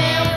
Yeah. am.